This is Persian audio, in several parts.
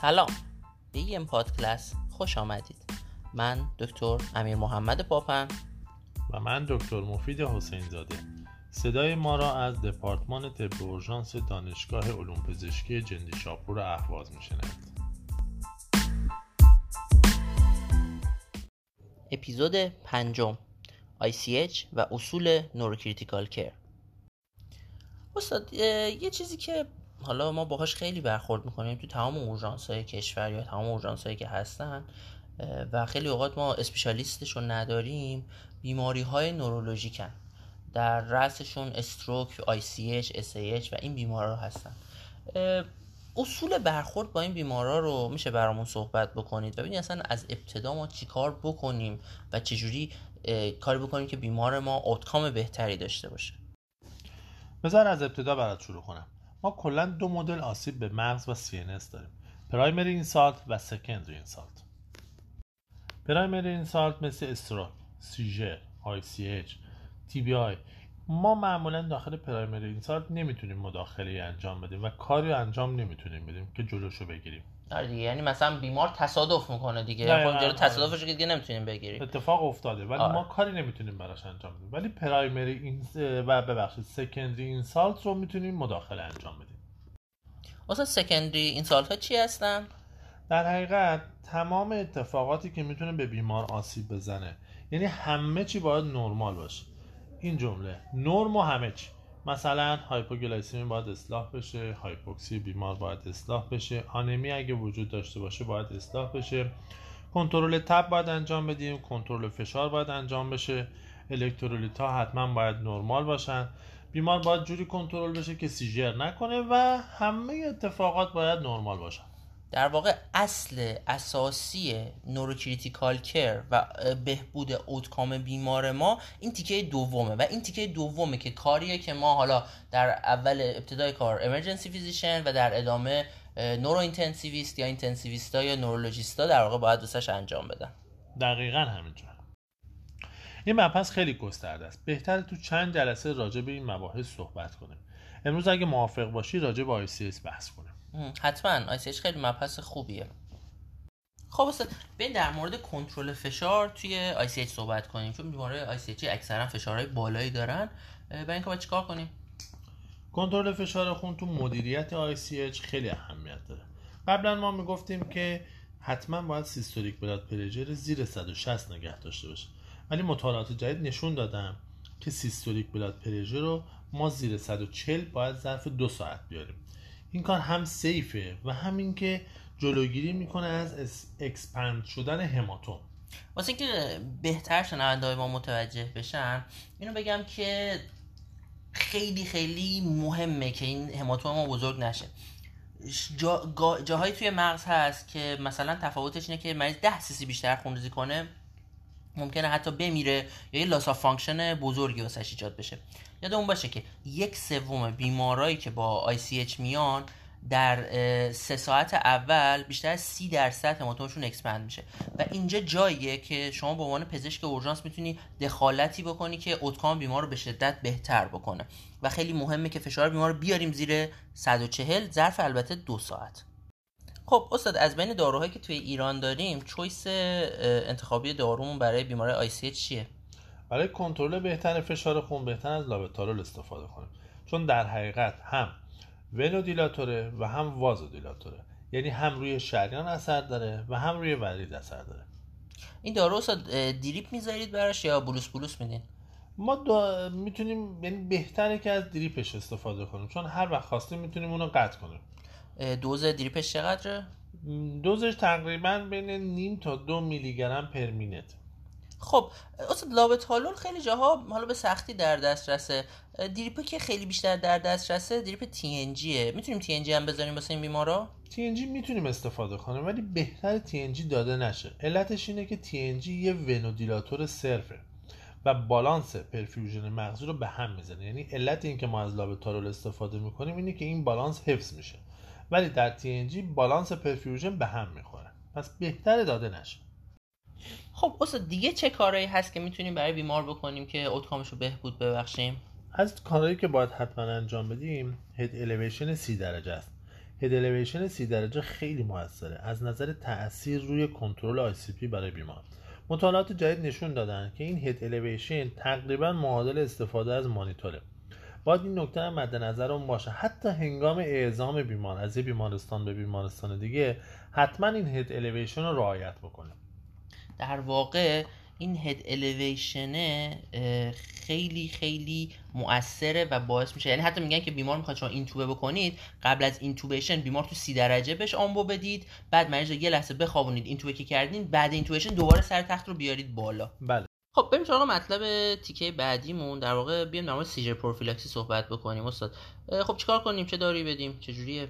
سلام. به این پادکست خوش آمدید. من دکتر امیر محمد پاپن. و من دکتر مفید حسین زاده صدای ما را از دپارتمان طب اورژانس دانشگاه علوم پزشکی جندی شاپور اهواز میشنوید اپیزود پنجم. ICH و اصول neurocritical care. استاد یه چیزی که حالا ما باهاش خیلی برخورد می‌کنیم تو تمام اورژانس های کشور یا تمام اورژانس هایی که هستن و خیلی اوقات ما اسپیشالیستش رو نداریم بیماری های نورولوژیکن. در رأسشون استروک، ICH, SAH و این بیمارا هستن. اصول برخورد با این بیمارا رو میشه برامون صحبت بکنید و ببینید اصلا از ابتدا ما چیکار بکنیم و چجوری کاری بکنیم که بیمار ما اوتکام بهتری داشته باشه. بذار از ابتدا برات شروع کنم. ما کلا دو مدل آسیب به مغز و CNS داریم. پرایمری اینسالت و سکندری اینسالت. پرایمری اینسالت مثل استروک سیژر ICH TBI ما معمولا داخل پرایمری اینسالت نمی‌تونیم مداخله انجام بدیم و کاری انجام نمی‌تونیم بدیم که جلوشو بگیریم. آره دیگه یعنی مثلا بیمار تصادف می‌کنه دیگه. خب جلو تصادفش که دیگه نمی‌تونیم بگیریم. اتفاق افتاده ولی آره. ما کاری نمی‌تونیم براش انجام بدیم. ولی primary این و ببخشید secondary insult رو می‌تونیم مداخله انجام بدیم. واسه secondary insult ها چی هستن؟ در حقیقت تمام اتفاقاتی که می‌تونه به بیمار آسیب بزنه یعنی همه چی باید نرمال باشه. این جمله نرم و همه چی. مثلا hypoglycemia باید اصلاح بشه hypoxi بیمار باید اصلاح بشه آنمی اگه وجود داشته باشه باید اصلاح بشه. کنترل تب باید انجام بدیم کنترل فشار باید انجام بشه. الکترولیت ها حتما باید نرمال باشن. بیمار باید جوری کنترل بشه که seizure نکنه و همه اتفاقات باید نرمال باشن. در واقع اصل اساسی neurocritical care و بهبود outcome بیمار ما این تیکه دومه و این تیکه دومه که کاریه که ما حالا در اول ابتدای کار emergency physician و در ادامه neurointensivist یا intensivist ا یا neurologist ا در واقع باید درستش انجام بدن. دقیقا همینجور این مبحث خیلی گسترده است. بهتره تو چند جلسه راجع به این مباحث صحبت کنیم. امروز اگه موافق باشی راجع به ICH بحث کنیم. حتما. ICH خیلی مبحث خوبیه. خب استاد بین در مورد کنترل فشار توی ICH صحبت کنیم. چون بیمارای ICH اکثرا فشارهای بالایی دارن. برای اینکه باید چیکار کنیم؟ کنترل فشار خون تو مدیریت ICH خیلی اهمیت داره. قبلا ما می‌گفتیم که حتما باید systolic blood pressure زیر 160 نگه داشته باشه. ولی مطالعات جدید نشون دادن که systolic blood pressure رو ما زیر 140 باید ظرف دو ساعت بیاریم. این کار هم safe ه و همین که جلوگیری می‌کنه از expand شدن hematom. واسه اینکه بهتر شنونده ما متوجه بشن اینو بگم که خیلی خیلی مهمه که این hematom ما بزرگ نشه. جا، جاهایی توی مغز هست که مثلا تفاوتش اینه که مریض 10 سیسی بیشتر خونریزی کنه ممکنه حتی بمیره یا یه loss of function بزرگی واسش ایجاد بشه. یادمون باشه که یک سوم بیمارایی که با ICH میان در سه ساعت اول بیشتر از سی درصد hematom شون expand میشه. و اینجا جاییه که شما به عنوان پزشک اورژانس می‌تونی دخالتی بکنی که اوتکام بیمار رو به شدت بهتر بکنه. و خیلی مهمه که فشار بیمار رو بیاریم زیر 140 ظرف البته دو ساعت. خب استاد از بین داروهایی که توی ایران داریم چویس انتخابی دارومون برای بیماری ICH چیه؟ برای کنترل بهتر فشار خون بهتر از لابتارول استفاده کنیم. چون در حقیقت هم ونودیلاتوره و هم وازودیلاتوره. یعنی هم روی شریان اثر داره و هم روی ورید اثر داره. این دارو دریپ می‌ذارید براش یا بلوس بلوس میدین؟ ما می‌تونیم یعنی بهتره که از دریپش استفاده کنیم. چون هر وقت خواستیم می‌تونیم اونو قطع کنیم. دوز دریپش چقدره؟ دوزش تقریبا بین نیم تا دو میلی گرم پر مینت. خب اصلا لابتالول خیلی جاها حالا به سختی در دسترسه. دریپ که خیلی بیشتر در دسترسه دریپ تی ان جیه می‌تونیم تی ان جی هم بذاریم واسه این بیمارا؟ تی ان جی می‌تونیم استفاده کنیم ولی بهتر تی ان جی داده نشه. علتش اینه که تی ان جی یه ونودیلاتور صرفه و بالانس پرفیوژن مغزی رو به هم می‌زنه. یعنی علت این که ما از لابتالول استفاده می‌کنیم اینه که این بالانس حفظ میشه. ولی در جی بالانس پرفیوژن به هم می‌خوره. پس بهتره داده نشه. خب استاد دیگه چه کارهایی هست که می‌تونیم برای بیمار بکنیم که اوتکامش رو بهبود ببخشیم؟ از کارهایی که باید حتما انجام بدیم هد الیویشن سی درجه است. هد الیویشن سی درجه خیلی موثره. از نظر تاثیر روی کنترل آی برای بیمار. مطالعات جدید نشون دادن که این هد الیویشن تقریبا معادل استفاده از مانیتوره. باید این نکته هم مد نظرمون باشه. حتی هنگام اعزام بیمار از یه بیمارستان به بیمارستان دیگه حتما این هد الیویشن رو رعایت بکنه. در واقع این head elevation خیلی خیلی مؤثره و باعث میشه. یعنی حتی میگن که بیمار می‌خواد شما اینتوبه بکنید قبل از intubation بیمار تو سی درجه بهش آمبو بدید بعد مریض یه لحظه بخوابونید اینتوبه که کردین بعد intubation دوباره سر تخت رو بیارید بالا. بله. خب بریم سراغ مطلب تیکه بعدیمون. در واقع بیایم در مورد seizure prophylaxis صحبت بکنیم استاد. خب چیکار کنیم؟ چه داری بدیم؟ چه جوریه؟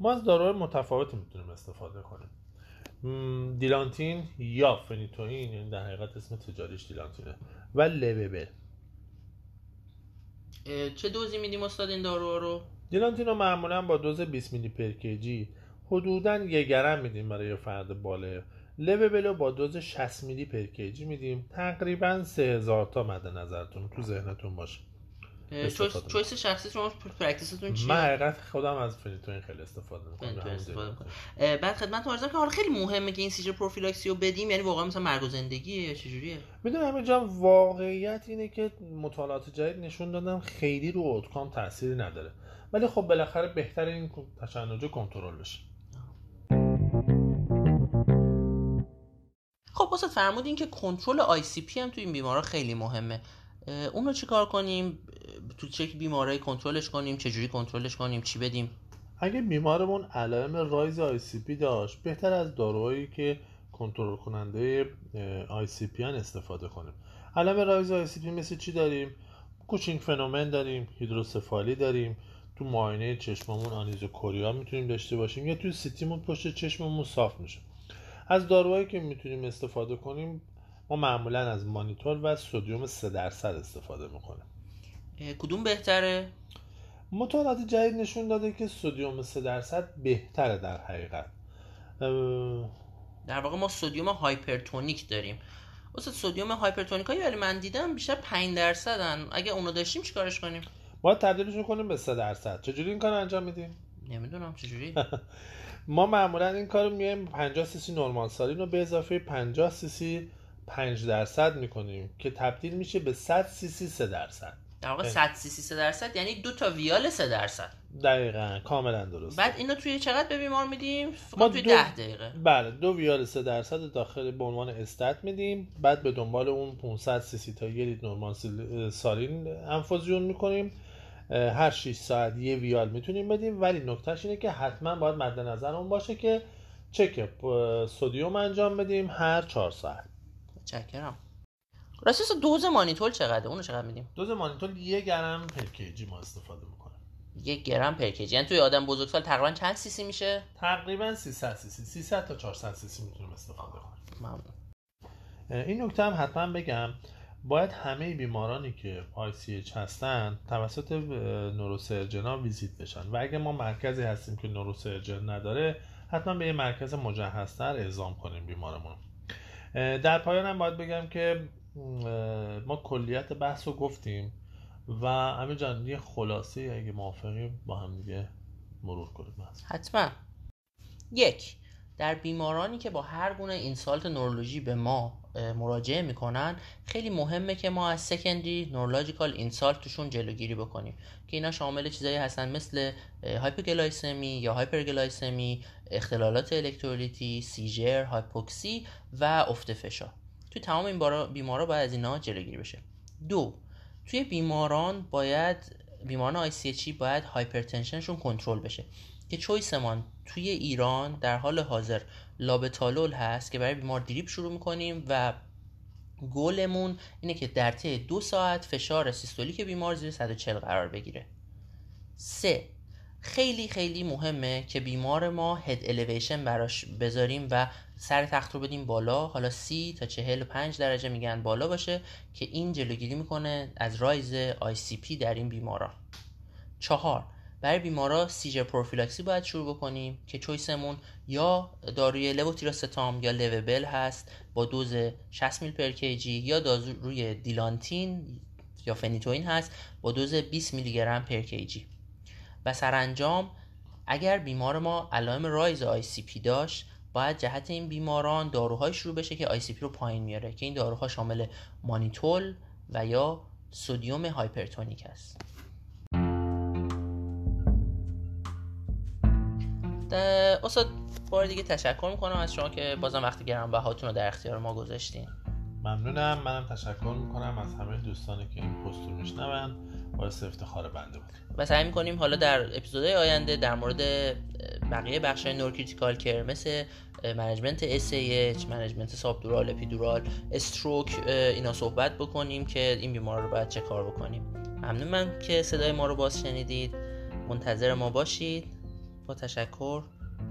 ما از داروهای متفاوتی می‌تونیم استفاده کنیم. دیلانتین یا فنیتوین یعنی در حقیقت اسم تجاریش دیلانتینه. و لوبل چه دوزی میدیم استاد این دارو رو؟ دیلانتین رو معمولا با دوز 20 میلی per kg حدودا یک گرم میدیم برای فرد بالغ لوبل رو با دوز 60 میلی per kg میدیم. تقریبا 3000 تا مد نظرتون تو ذهنتون باشه. choice شخصی شما practice تون چیه؟ من حقیقت خودم از فنیتوین خیلی استفاده می‌کنم. بعد خدمت عرضم که حالا خیلی مهمه که این seizure prophylaxis رو بدیم یعنی واقعا مثلا مرگ و زندگیه چجوریه می‌دونم همه جا واقعیت اینه که مطالعات جدید نشون دادن خیلی رو outcome تأثیری نداره. ولی خب بالاخره بهتر این تشنج کنترل بشه. خب استاد فرمودین که کنترل ICP هم توی این بیمارا خیلی مهمه. اون رو چیکار کنیم؟ تو چه بیماری کنترلش کنیم؟ چجوری کنترلش کنیم؟ چی بدیم؟ اگه بیمارمون علائم rise ICP داشت بهتر از داروهایی که کنترل کننده ICP استفاده کنیم. علائم rise ICP مثل چی داریم؟ Cushing phenomenon داریم هیدروسفالی داریم تو معاینه چشممون anisocoria می‌تونیم داشته باشیم یا تو CT مون پشت چشممون صاف میشه. از داروهایی که می‌تونیم استفاده کنیم ما معمولا از مانیتول و sodium 3 درصد استفاده می‌کنیم. کدوم بهتره؟ مطالعات جدید نشون داده که sodium 3 درصد بهتره در حقیقت. در واقع ما sodium hypertonic داریم. واسه sodium hypertonic هایی ولی من دیدم بیشتر 5 درصدن. اگه اونو داشتیم چیکارش کنیم؟ باید تبدیلش کنیم به 3 درصد. چجوری این کار انجام میدیم؟ نمی‌دونم چجوری؟ ما معمولا این کارو میایم 50 سی سی normal saline رو به اضافه 50 سی سی 5 درصد می‌کنیم که تبدیل میشه به 100 سی سی 3 درصد. در واقع 100 سی سی 3 درصد یعنی دو تا ویال 3 درصد. دقیقا کاملا درست بعد اینو توی چقدر به بیمار میدیم؟ ما توی دو... 10 دقیقه. بله دو ویال 3 درصد داخل به عنوان stat میدیم. بعد به دنبال اون 500 سی سی تا یه لیتر normal saline انفوزیون می‌کنیم. هر 6 ساعت یه ویال می‌تونیم بدیم ولی نکتهش اینه که حتما باید مد نظرمون باشه که چک سودیوم انجام بدیم هر 4 ساعت. چکرم راستش دوز مانیتول چقدره؟ اونو چقدر میدیم؟ دوز مانیتول یه گرم پر کیجی ما استفاده می‌کنیم. یک گرم پر کیجی یعنی توی آدم بزرگسال تقریبا چند سیسی میشه؟ تقریبا 300 سیسی 300 تا 400 سیسی می‌تونیم استفاده کنیم. ممنون. این نکته هم حتما بگم. باید همه بیمارانی که ICH هستن توسط نوروسرجنا ویزیت بشن. و اگه ما مرکزی هستیم که نوروسرجن نداره حتما به یه مرکز مجهزتر اعزام کنیم بیمارمون. در پایان هم باید بگم که ما کلیت بحث رو گفتیم و همین جان یه خلاصه اگه موافقیم با هم دیگه مرور کنیم. حتما. یک در بیمارانی که با هر گونه اینسالت نورولوژی به ما مراجعه می‌کنن خیلی مهمه که ما از سکندری نورولوژیکال اینسالت توشون جلوگیری بکنیم. که اینا شامل چیزایی هستن مثل hypoglycemia یا hyperglycemia اختلالات الکترولیتی seizure hypoxia و افت فشار توی تمام این بیمارا باید از اینا جلوگیری بشه. دو توی بیماران باید بیماران آی باید hypertension شون کنترل بشه. که choice مان توی ایران در حال حاضر لابتالول هست که برای بیمار drip شروع می‌کنیم و گولمون اینه که در طی دو ساعت فشار سیستولیک بیمار زیر 140 قرار بگیره. سه خیلی خیلی مهمه که بیمار ما head elevation براش بذاریم و سر تخت رو بدیم بالا. حالا سی تا چهل پنج درجه میگن بالا باشه که این جلوگیری می‌کنه از rise ICP در این بیماران چهار برای بیمارا seizure prophylaxis باید شروع بکنیم که choice مون یا داروی لوتیراستام یا لوبل هست با دوز 60 میل per kg یا داروی دیلانتین یا فنیتوین هست با دوز 20 میلی گرم per kg و سرانجام اگر بیمار ما علائم rise ICP داشت باید جهت این بیماران داروهای شروع بشه که ICP رو پایین میاره که این داروها شامل مانیتول و یا sodium hypertonic است. استاد بار دیگه تشکر می‌کنم از شما که بازم وقت گرانبهاتون رو در اختیار ما گذاشتین. ممنونم. منم تشکر می‌کنم از همه دوستانی که این پست رو میشنون باعث افتخار بنده بود. و سعی می‌کنیم حالا در اپیزودهای آینده در مورد بقیه بخش neurocritical care مثل management SAH، management subdural، epidural، stroke اینا صحبت بکنیم که این بیمار رو باید چه کار بکنیم. ممنونم که صدای ما رو باز شنیدید. منتظر ما باشید. با تشکر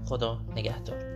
خدا نگهدار.